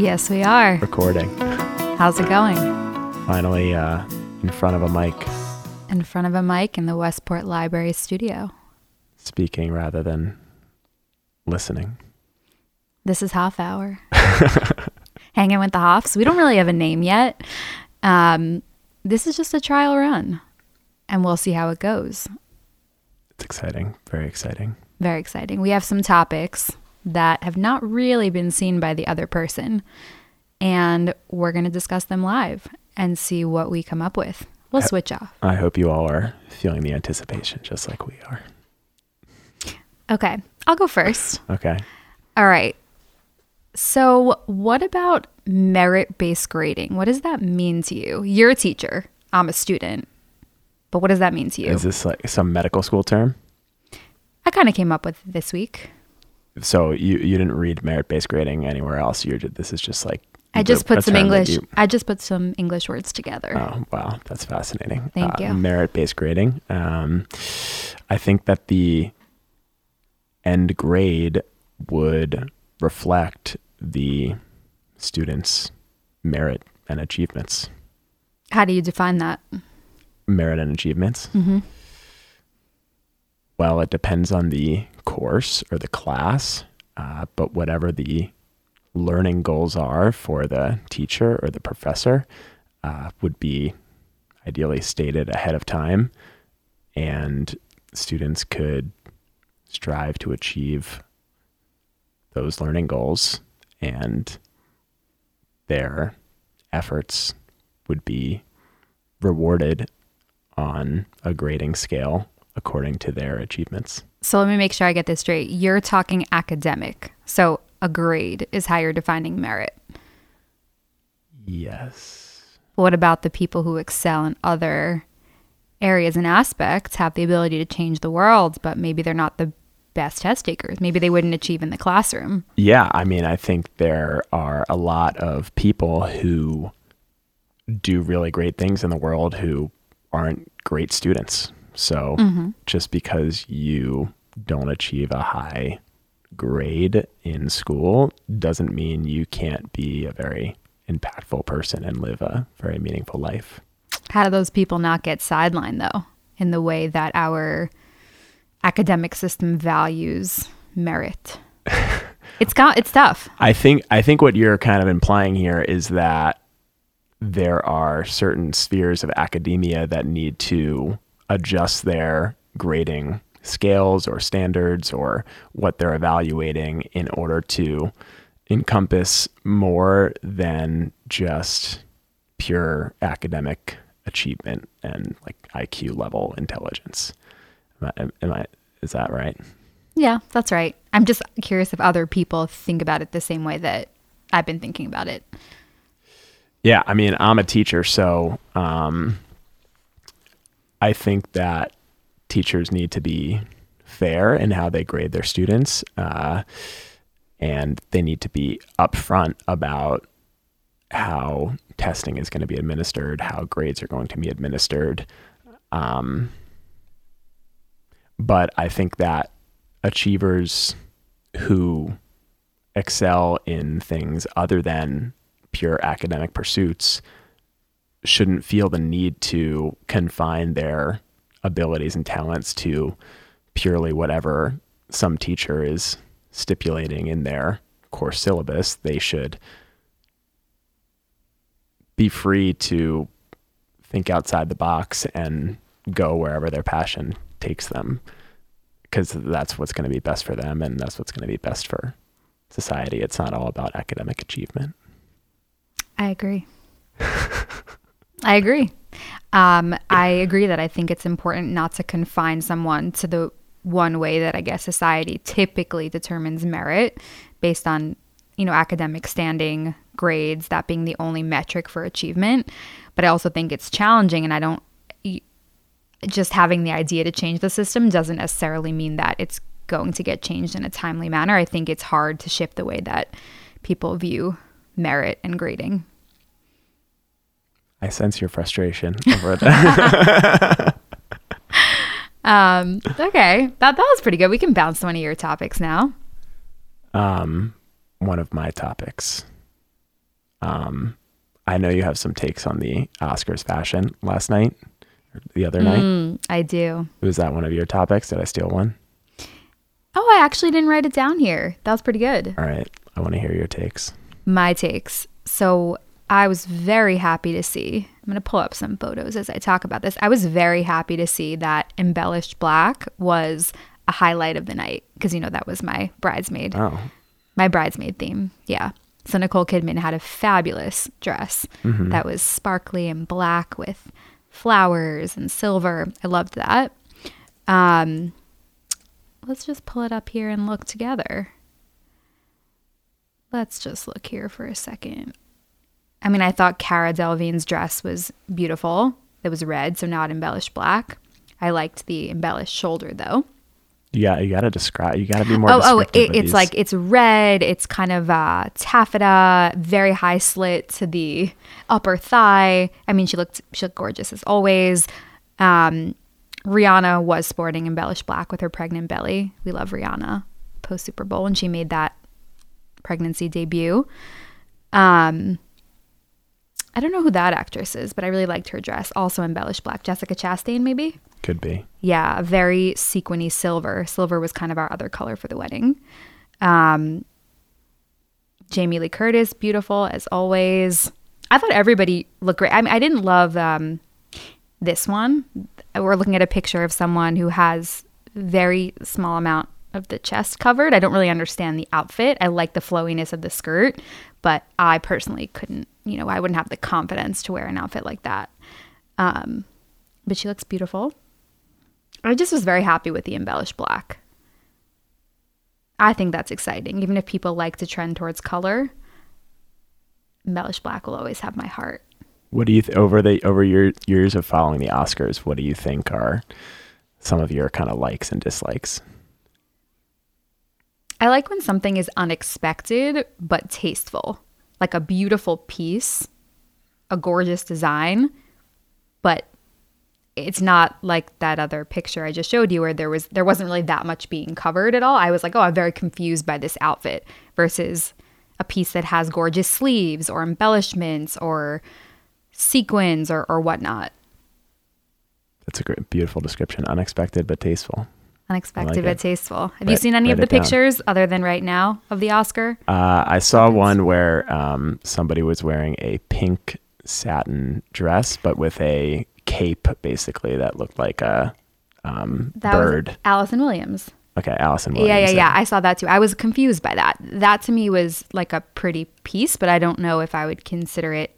Yes, we are. recording. How's it going? Finally, uh, in front of a mic, In front of a mic in the Westport Library studio. speaking rather than listening. This is Half Hour. Hanging with the Hoffs. We don't really have a name yet. Um, this is just a trial run, and we'll see how it goes. It's exciting, very exciting. Very exciting. We have some topics that have not really been seen by the other person, and we're going to discuss them live and see what we come up with. We'll switch off. I hope you all are feeling the anticipation just like we are. Okay, I'll go first. Okay. All right. So, what about merit based grading? What does that mean to you? You're a teacher, I'm a student. But what does that mean to you? Is this like some medical school term? I kind of came up with this week. So you, you didn't read merit based grading anywhere else. You're ju- this is just like I just put some English you- I just put some English words together. Oh wow, that's fascinating. Thank you. Merit based grading. Um, I think that the end grade would reflect the students' merit and achievements. How do you define that? Merit and achievements. Mm-hmm. Well, it depends on the course or the class, uh, but whatever the learning goals are for the teacher or the professor uh, would be ideally stated ahead of time, and students could strive to achieve those learning goals, and their efforts would be rewarded on a grading scale according to their achievements. So let me make sure I get this straight. You're talking academic. So a grade is how you're defining merit. Yes. What about the people who excel in other areas and aspects, have the ability to change the world, but maybe they're not the best test takers? Maybe they wouldn't achieve in the classroom. Yeah, I mean, I think there are a lot of people who do really great things in the world who aren't great students. So mm-hmm. just because you don't achieve a high grade in school doesn't mean you can't be a very impactful person and live a very meaningful life. How do those people not get sidelined, though, in the way that our academic system values merit? it's got it's tough. I think I think what you're kind of implying here is that there are certain spheres of academia that need to adjust their grading scales or standards or what they're evaluating in order to encompass more than just pure academic achievement and like IQ level intelligence. Am I, am I is that right? Yeah, that's right. I'm just curious if other people think about it the same way that I've been thinking about it. Yeah, I mean, I'm a teacher, so um, I think that teachers need to be fair in how they grade their students, uh, and they need to be upfront about how testing is going to be administered, how grades are going to be administered. Um, but I think that achievers who excel in things other than pure academic pursuits shouldn't feel the need to confine their abilities and talents to purely whatever some teacher is stipulating in their course syllabus. They should be free to think outside the box and go wherever their passion takes them because that's what's going to be best for them and that's what's going to be best for society. It's not all about academic achievement. I agree. I agree. Um, I agree that I think it's important not to confine someone to the one way that I guess society typically determines merit based on, you know, academic standing, grades, that being the only metric for achievement. But I also think it's challenging, and I don't just having the idea to change the system doesn't necessarily mean that it's going to get changed in a timely manner. I think it's hard to shift the way that people view merit and grading. I sense your frustration over that. Um, okay, that that was pretty good. We can bounce to one of your topics now. um, one of my topics. Um, I know you have some takes on the Oscars fashion last night, or the other night. Mm, I do. Was that one of your topics? Did I steal one? Oh, I actually didn't write it down here. That was pretty good. All right. I want to hear your takes. My takes. So I was very happy to see. I'm going to pull up some photos as I talk about this. I was very happy to see that embellished black was a highlight of the night because, you know, that was my bridesmaid, Oh, my bridesmaid theme. Yeah. So Nicole Kidman had a fabulous dress that was sparkly and black with flowers and silver. I loved that. Um, let's just pull it up here and look together. Let's just look here for a second. I mean, I thought Cara Delevingne's dress was beautiful. It was red, so not embellished black. I liked the embellished shoulder though. Yeah, you got to describe. You got to be more. Oh, oh, it, it's these. like it's red. It's kind of uh, taffeta, very high slit to the upper thigh. I mean, she looked she looked gorgeous as always. Um, Rihanna was sporting embellished black with her pregnant belly. We love Rihanna post Super Bowl, and she made that pregnancy debut. Um, I don't know who that actress is, but I really liked her dress. Also embellished black. Jessica Chastain, maybe. could be. Yeah, very sequiny silver. Silver was kind of our other color for the wedding. Um, Jamie Lee Curtis, beautiful as always. I thought everybody looked great. I mean, I didn't love um, this one. We're looking at a picture of someone who has very small amount of the chest covered. I don't really understand the outfit. I like the flowiness of the skirt, but I personally couldn't. You know, I wouldn't have the confidence to wear an outfit like that. Um, but she looks beautiful. I just was very happy with the embellished black. I think that's exciting. Even if people like to trend towards color, embellished black will always have my heart. What do you th- over the over your years of following the Oscars? What do you think are some of your kind of likes and dislikes? I like when something is unexpected but tasteful, like a beautiful piece, a gorgeous design, but it's not like that other picture I just showed you where there was there wasn't really that much being covered at all. I was like, "Oh, I'm very confused by this outfit." Versus a piece that has gorgeous sleeves or embellishments or sequins or, or whatnot. That's a great, beautiful description. Unexpected but tasteful. Unexpected it. but tasteful. Have you seen any of the it down. pictures other than right now of the Oscar? Uh, I saw one where um, somebody was wearing a pink satin dress, but with a cape, basically that looked like a um, That bird. was Allison Williams. okay, Allison Yeah, Williams. yeah, then. yeah. I saw that too. I was confused by that. That to me was like a pretty piece, but I don't know if I would consider it.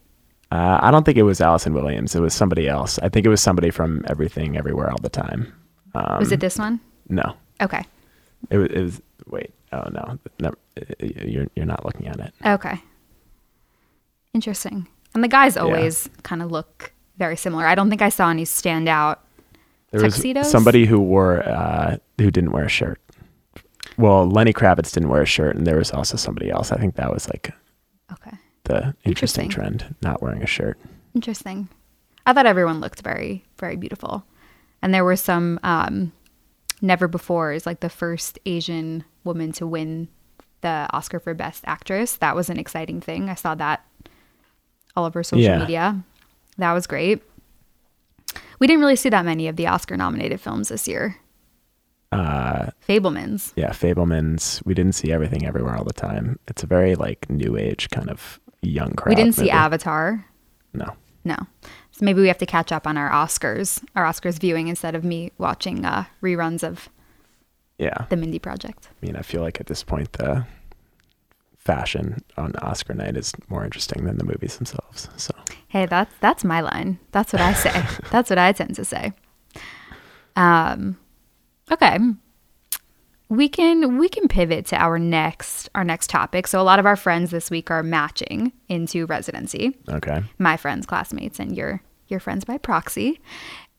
Uh, I don't think it was Allison Williams. It was somebody else. I think it was somebody from Everything Everywhere All the Time. Um, Was it this one? No, Okay. it was. It was wait. Oh no, never, you're you're not looking at it. Okay. Interesting. And the guys always kind of look very similar. I don't think I saw any stand out. There Tuxedos? was somebody who wore uh, who didn't wear a shirt. Well, Lenny Kravitz didn't wear a shirt, and there was also somebody else. I think that was like Okay. the interesting Interesting. trend, not wearing a shirt. Interesting. I thought everyone looked very, very beautiful. And there were some um, never before is like the first Asian woman to win the Oscar for Best Actress. That was an exciting thing. I saw that all over social Yeah. media. That was great. We didn't really see that many of the Oscar nominated films this year. Uh, Fabelmans. yeah, Fabelmans. We didn't see everything everywhere all the time. It's a very like new age kind of young crowd. we didn't see movie. Avatar. No. No. So maybe we have to catch up on our Oscars, our Oscars viewing instead of me watching uh, reruns of Yeah. The Mindy Project. I mean, I feel like at this point the fashion on Oscar night is more interesting than the movies themselves. So Hey, that's that's my line. That's what I say. that's what I tend to say. Um, okay, we can we can pivot to our next our next topic. So a lot of our friends this week are matching into residency. okay. My friends, classmates, and your your friends by proxy.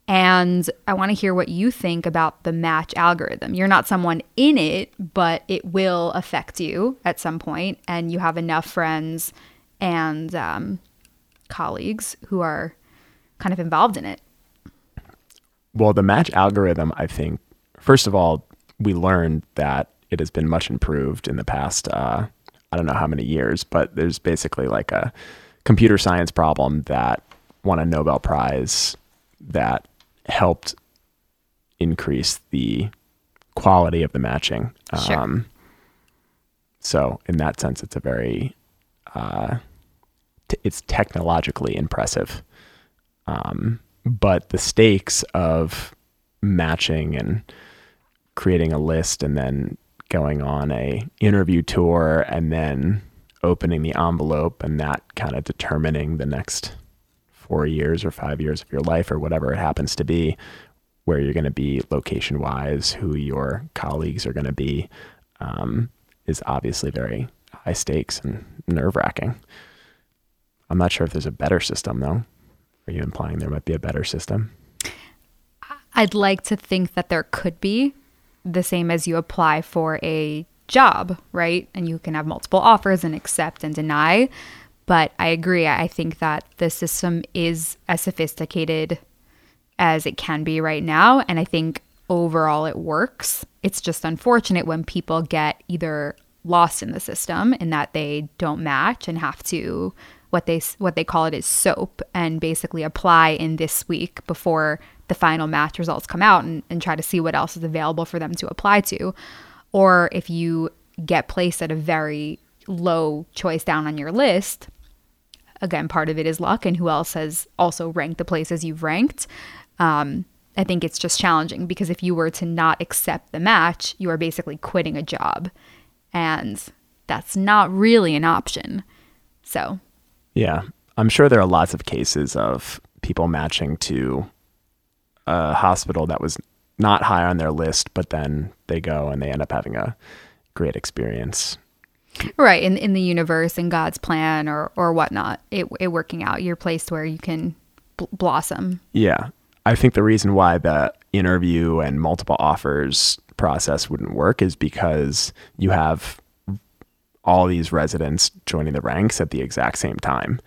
And I want to hear what you think about the match algorithm. You're not someone in it, but it will affect you at some point, and you have enough friends and um, colleagues who are kind of involved in it. Well, the match algorithm, I think, first of all, we learned that it has been much improved in the past uh, I don't know how many years, but there's basically like a computer science problem that won a Nobel Prize that helped increase the quality of the matching. Sure. Um, so in that sense, it's a very, uh, t- it's technologically impressive. Um, but the stakes of matching and creating a list and then going on a interview tour and then opening the envelope and that kind of determining the next four years or five years of your life or whatever it happens to be where you're going to be location wise who your colleagues are going to be um, is obviously very high stakes and nerve wracking i'm not sure if there's a better system though. Are you implying there might be a better system? I'd like to think that there could be the same as you apply for a job, right? And you can have multiple offers and accept and deny. But I agree. I think that the system is as sophisticated as it can be right now. And I think overall it works. It's just unfortunate when people get either lost in the system in that they don't match and have to what they what they call it is soap and basically apply in this week before the final match results come out and, and try to see what else is available for them to apply to. Or if you get placed at a very low choice down on your list again part of it is luck and who else has also ranked the places you've ranked? Um, i think it's just challenging because if you were to not accept the match you are basically quitting a job. And that's not really an option. So Yeah. I'm sure there are lots of cases of people matching to a hospital that was not high on their list, but then they go and they end up having a great experience. right in, in the universe in god's plan or or whatnot it, it working out you're placed where you can bl- blossom Yeah. I think the reason why the interview and multiple offers process wouldn't work is because you have all these residents joining the ranks at the exact same time.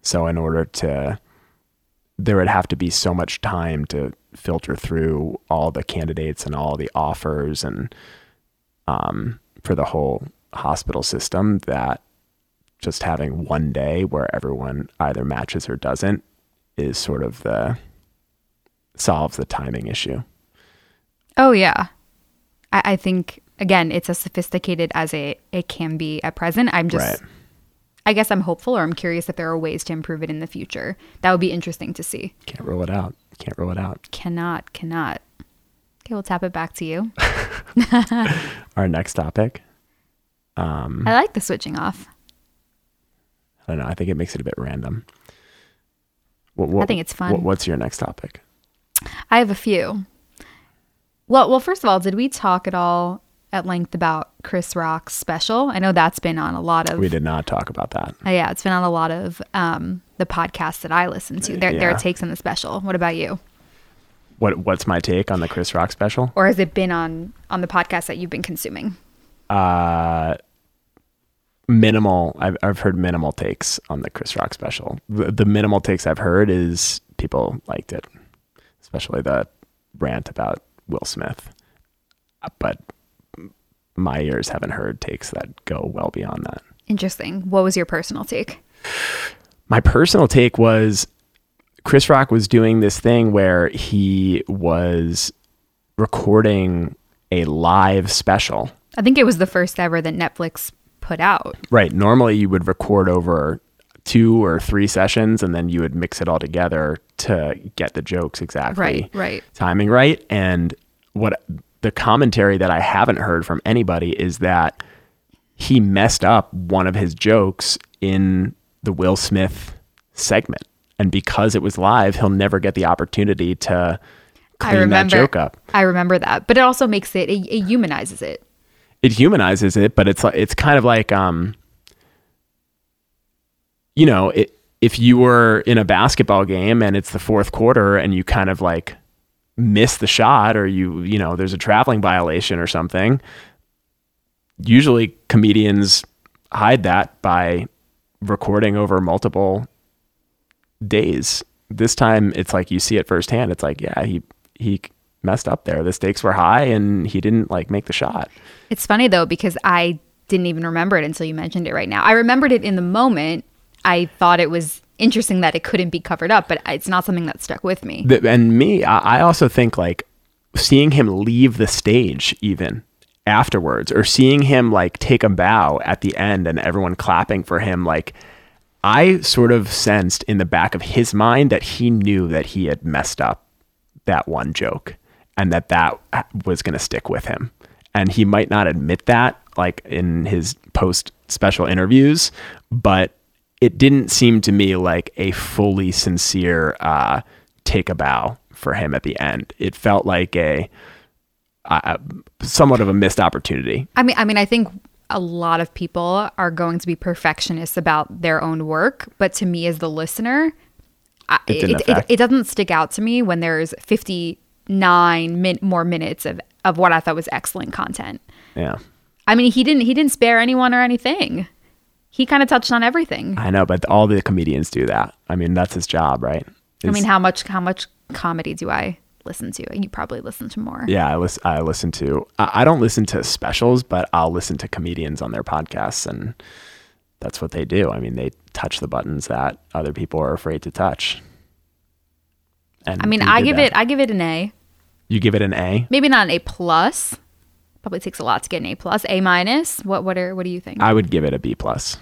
So in order to there would have to be so much time to filter through all the candidates and all the offers and um, for the whole hospital system that just having one day where everyone either matches or doesn't is sort of the solves the timing issue. oh yeah I, I think again it's as sophisticated as it, it can be at present i'm just Right. I guess i'm hopeful or i'm curious if there are ways to improve it in the future that would be interesting to see Can't rule it out. Can't rule it out. cannot cannot okay we'll tap it back to you Our next topic. Um, i like the switching off I don't know. I think it makes it a bit random. What, what, I think it's fun. What, what's your next topic? I have a few. Well, well, first of all, did we talk at all at length about Chris Rock's special? I know that's been on a lot of We did not talk about that. Uh, yeah, it's been on a lot of um, the podcasts that I listen to. Their their takes on the special. What about you? What What's my take on the Chris Rock special? Or has it been on on the podcast that you've been consuming? Uh, minimal. I've I've heard minimal takes on the Chris Rock special. The, the minimal takes I've heard is people liked it, especially the rant about Will Smith. Uh, But my ears haven't heard takes that go well beyond that. Interesting. What was your personal take? my personal take was Chris Rock was doing this thing where he was recording a live special. I think it was the first ever that Netflix put out. Right. Normally you would record over two or three sessions and then you would mix it all together to get the jokes exactly Right, right. timing right. And what the commentary that I haven't heard from anybody is that he messed up one of his jokes in the Will Smith segment. And because it was live, he'll never get the opportunity to I clean that remember. joke up. I remember that, but it also makes it it, it humanizes it. It humanizes it, but it's like it's kind of like um you know, it, if you were in a basketball game and it's the fourth quarter and you kind of like miss the shot or you you know there's a traveling violation or something usually comedians hide that by recording over multiple days this time it's like you see it firsthand it's like yeah he he messed up there the stakes were high and he didn't like make the shot It's funny though because I didn't even remember it until you mentioned it right now. I remembered it in the moment. I thought it was interesting that it couldn't be covered up, but it's not something that stuck with me. And me, I, also think like seeing him leave the stage even afterwards, or seeing him like take a bow at the end and everyone clapping for him, like I sort of sensed in the back of his mind that he knew that he had messed up that one joke and that that was going to stick with him. And he might not admit that like in his post special interviews, but it didn't seem to me like a fully sincere uh, take a bow for him at the end. It felt like a uh, somewhat of a missed opportunity. I mean, I mean, I think a lot of people are going to be perfectionists about their own work, but to me as the listener, It it, it, it doesn't stick out to me when there's 59 min- more minutes of, of what I thought was excellent content. Yeah. I mean, he didn't he didn't spare anyone or anything. He kind of touched on everything. I know, but all the comedians do that. I mean, that's his job, right? I mean, how much how much comedy do I listen to? And you probably listen to more. yeah, I listen. I listen to. I I don't listen to specials, but I'll listen to comedians on their podcasts, and that's what they do. I mean, they touch the buttons that other people are afraid to touch. And I mean, I give that. it I give it an A. You give it an A. Maybe not an A plus. Probably takes a lot to get an A plus. A minus. What what are what do you think? I would give it a B plus.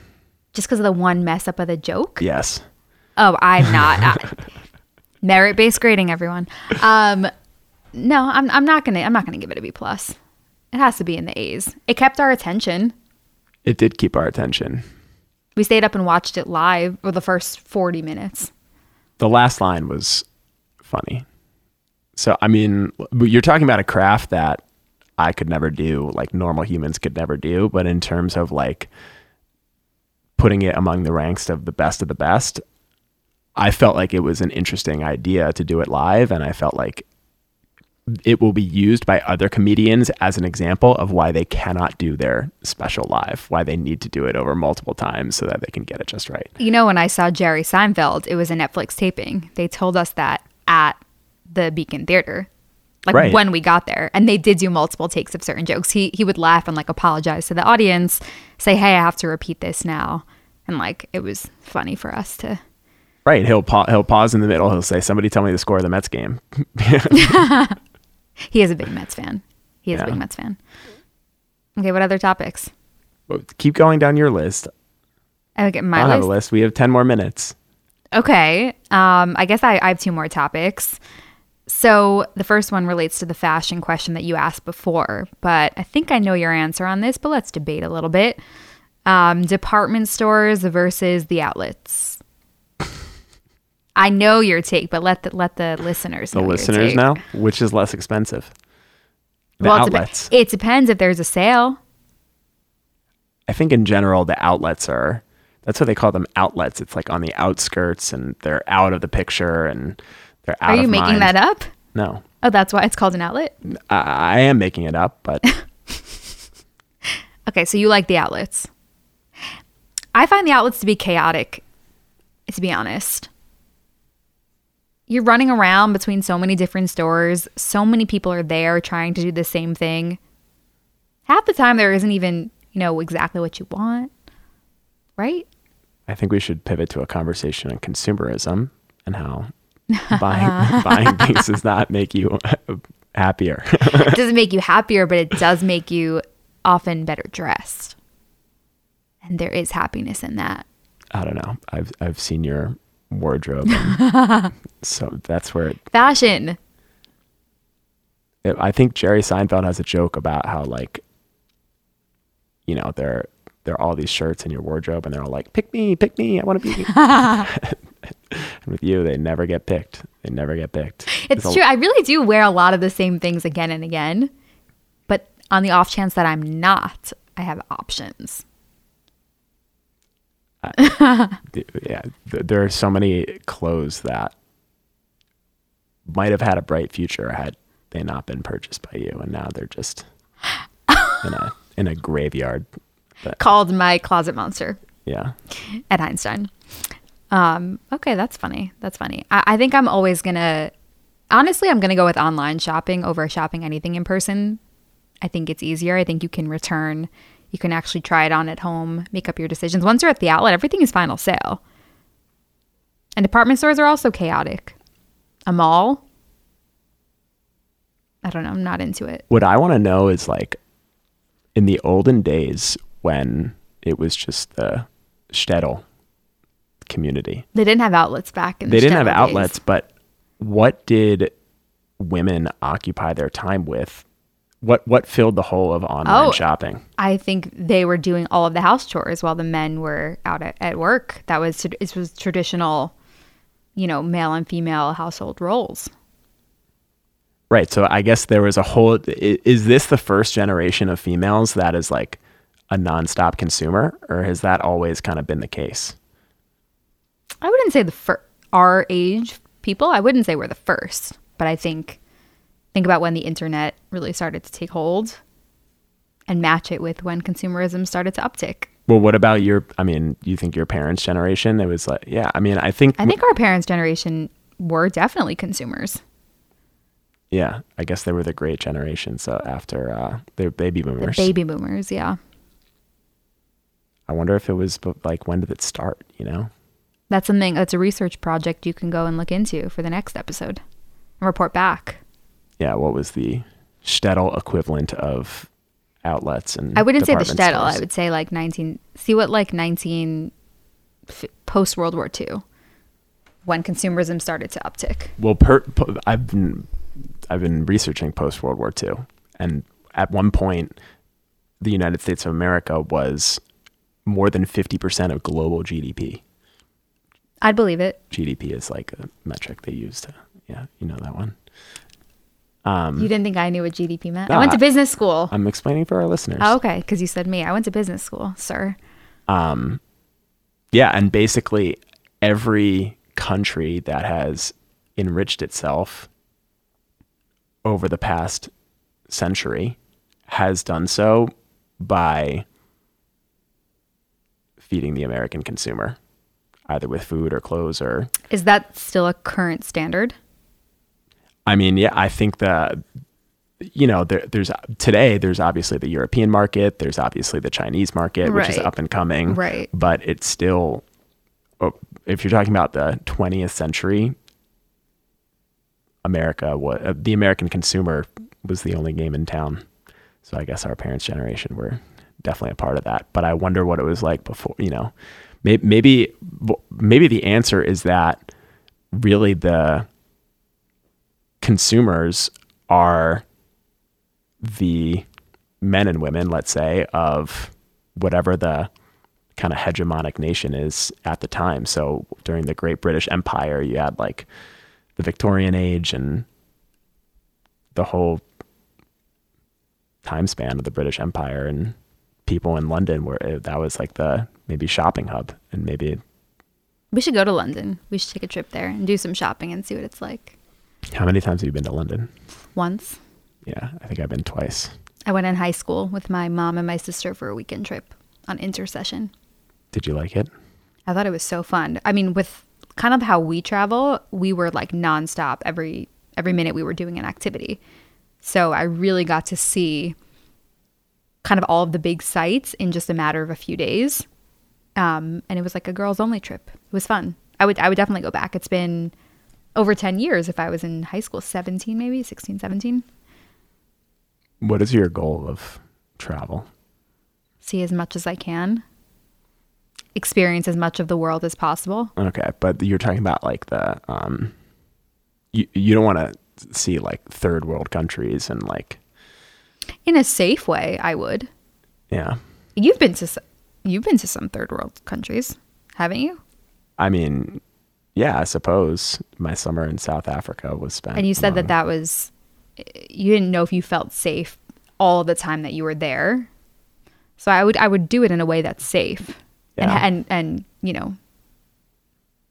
Just because of the one mess up of the joke? Yes. Oh, I'm not. Merit based grading, everyone. Um, no, I'm I'm not gonna I'm not gonna give it a B plus. It has to be in the A's. It kept our attention. It did keep our attention. We stayed up and watched it live for the first 40 minutes. The last line was funny. So, I mean, you're talking about a craft that I could never do, like normal humans could never do. But in terms of like putting it among the ranks of the best of the best, I felt like it was an interesting idea to do it live. And I felt like it will be used by other comedians as an example of why they cannot do their special live, why they need to do it over multiple times so that they can get it just right. You know, when I saw Jerry Seinfeld, it was a Netflix taping. They told us that at the Beacon Theater, like Right. when we got there, and they did do multiple takes of certain jokes. He he would laugh and like apologize to the audience, say, "Hey, I have to repeat this now," and like it was funny for us to. Right. He'll pa- he'll pause in the middle. He'll say, "Somebody tell me the score of the Mets game." He is a big Mets fan. He is Yeah. a big Mets fan. Okay, what other topics? Well, Keep going down your list. At my I don't have a list. list. We have ten more minutes. Okay. Um, I guess I, I have two more topics. So the first one relates to the fashion question that you asked before, but I think I know your answer on this, but let's debate a little bit. Um, department stores versus the outlets. I know your take, but let the let the listeners The listeners know which is less expensive. The Well, it, dep- outlets. it depends if there's a sale. I think in general the outlets are. That's what they call them outlets. It's like on the outskirts and they're out of the picture and they're out Are you making mind. that up? No, Oh, that's why it's called an outlet. I, I am making it up, but Okay, so you like the outlets. I find the outlets to be chaotic, to be honest. You're running around between so many different stores. So many people are there trying to do the same thing. Half the time, there isn't even, you know, exactly what you want, right? I think we should pivot to a conversation on consumerism and how buying uh-huh. buying things does not make you uh, happier. It doesn't make you happier, but it does make you often better dressed. And there is happiness in that. I don't know. I've I've seen your wardrobe, so that's where it, Fashion. it- I think Jerry Seinfeld has a joke about how like, you know, there there are all these shirts in your wardrobe, and they're all like, "Pick me, pick me, I want to be." And with you, they never get picked. They never get picked. It's a- true. I really do wear a lot of the same things again and again. But on the off chance that I'm not, I have options. yeah, th- there are so many clothes that might have had a bright future had they not been purchased by you, and now they're just in a in a graveyard. But Called my closet monster yeah, at Einstein. Um, okay, that's funny. That's funny. I, I think I'm always gonna honestly I'm gonna go with online shopping over shopping anything in person. I think it's easier. I think you can return You can actually try it on at home, make up your decisions. Once you're at the outlet, everything is final sale. And department stores are also chaotic. A mall, I don't know, I'm not into it. What I want to know is like in the olden days when it was just the shtetl community. They didn't have outlets back in the They didn't have days. outlets, but what did women occupy their time with? What what filled the hole of online Oh. shopping? I think they were doing all of the house chores while the men were out at, at work. That was it was traditional, you know, male and female household roles. Right. So I guess there was a whole. Is this the first generation of females that is like a nonstop consumer, or has that always kind of been the case? I wouldn't say the fir- our age people. I wouldn't say we're the first, but I think think about when the internet really started to take hold, and match it with when consumerism started to uptick. Well, what about your? I mean, you think your parents' generation? It was like, yeah. I mean, I think, I think our parents' generation were definitely consumers. yeah. I guess they were the great generation. So after uh, they're baby The boomers. baby boomers, yeah. I wonder if it was like when did it start? You know? That's something that's a research project you can go and look into for the next episode and report back. Yeah. What was the shtetl equivalent of outlets and? I wouldn't say the shtetl. I would say like 19 see what like 19 post World War II when consumerism started to uptick. Well, per, po- I've been I've been researching post World War II, and at one point, the United States of America was more than fifty percent of global GDP. I'd believe it. GDP is like a metric they use to, yeah, you know that one. You didn't think I knew what GDP meant? I went to business school. I'm explaining for our listeners. oh, okay, because you said me. I went to business school, sir. Um, Yeah, and basically every country that has enriched itself over the past century has done so by feeding the American consumer, either with food or clothes or Is that still a current standard? I mean, yeah, I think that you know, there, there's today there's obviously the European market, there's obviously the Chinese market, which is up and coming, Right. But it's still, oh, if you're talking about the 20th century, America, what uh, the American consumer was the only game in town. So I guess our parents' generation were definitely a part of that. But I wonder what it was like before. You know, maybe maybe the answer is that really the consumers are the men and women, let's say, of whatever the kind of hegemonic nation is at the time. So during the Great British Empire, you had like the Victorian age and the whole time span of the British Empire and people in London were eh, that was like the maybe shopping hub and maybe We should go to London. We should take a trip there and do some shopping and see what it's like. how many times have you been to London? Once. Yeah, I think I've been twice. I went in high school with my mom and my sister for a weekend trip on intersession. Did you like it? I thought it was so fun. I mean, with kind of how we travel, we were like nonstop every every minute we were doing an activity. So I really got to see kind of all of the big sites in just a matter of a few days. Um, and it was like a girls only trip. It was fun. I would I would definitely go back. It's been over 10 years if I was in high school, 17 maybe, 16, 17. What is your goal of travel? See as much as I can. Experience as much of the world as possible. Okay, but you're talking about like the um you you don't want to see like third world countries and like In a safe way, I would. yeah. You've been to you've been to some third world countries, haven't you? I mean, yeah, I suppose my summer in South Africa was spent. And you said that among- that was you didn't know if you felt safe all the time that you were there. So I would I would do it in a way that's safe and Yeah. and and you know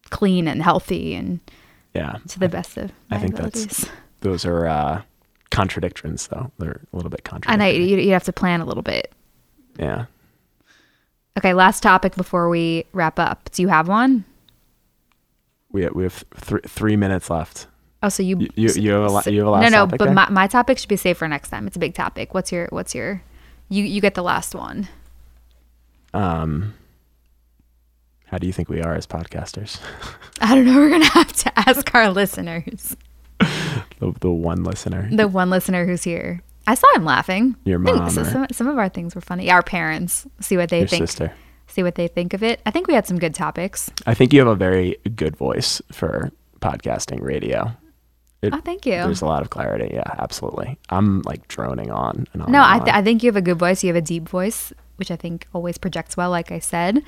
clean and healthy and yeah, to the best of my I think that's those are uh contradictions though. They're a little bit contradictory. And. I you, you have to plan a little bit. yeah. Okay, last topic before we wrap up. Do you have one? We we have three three minutes left. Oh, so you You you, you have a la- you have a last no no, but there? my, my topic should be saved for next time. It's a big topic. What's your what's your you you get the last one. Um, how do you think we are as podcasters? I don't know. We're going to have to ask our listeners. the, the one listener. The one listener who's here. I saw him laughing. Your mom or- some, some of our things were funny. Our parents. See what they Your think. sister. See what they think of it. I think we had some good topics. I think you have a very good voice for podcasting radio. It- Oh, thank you. There's a lot of clarity. Yeah, absolutely. I'm like droning on and on. No, and I, on. th- I think you have a good voice. You have a deep voice, which I think always projects well, like I said.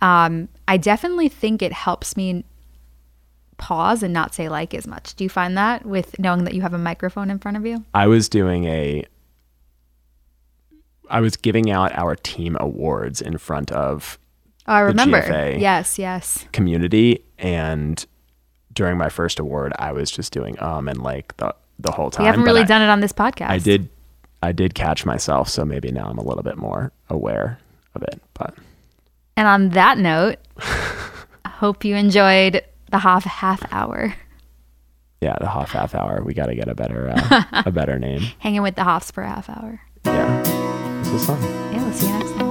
Um, I definitely think it helps me pause and not say like as much. Do you find that with knowing that you have a microphone in front of you? I was doing a I was giving out our team awards in front of Oh, I remember. Yes, yes. community and during my first award I was just doing um and like the the whole time. We haven't really I, done it on this podcast. I did I did catch myself, so maybe now I'm a little bit more aware of it. But And on that note, I hope you enjoyed the half half hour yeah, the half half hour. We got to get a better uh, a better name. hanging with the Hoffs for a half hour. Yeah, this was fun. Yeah, we'll see you next time.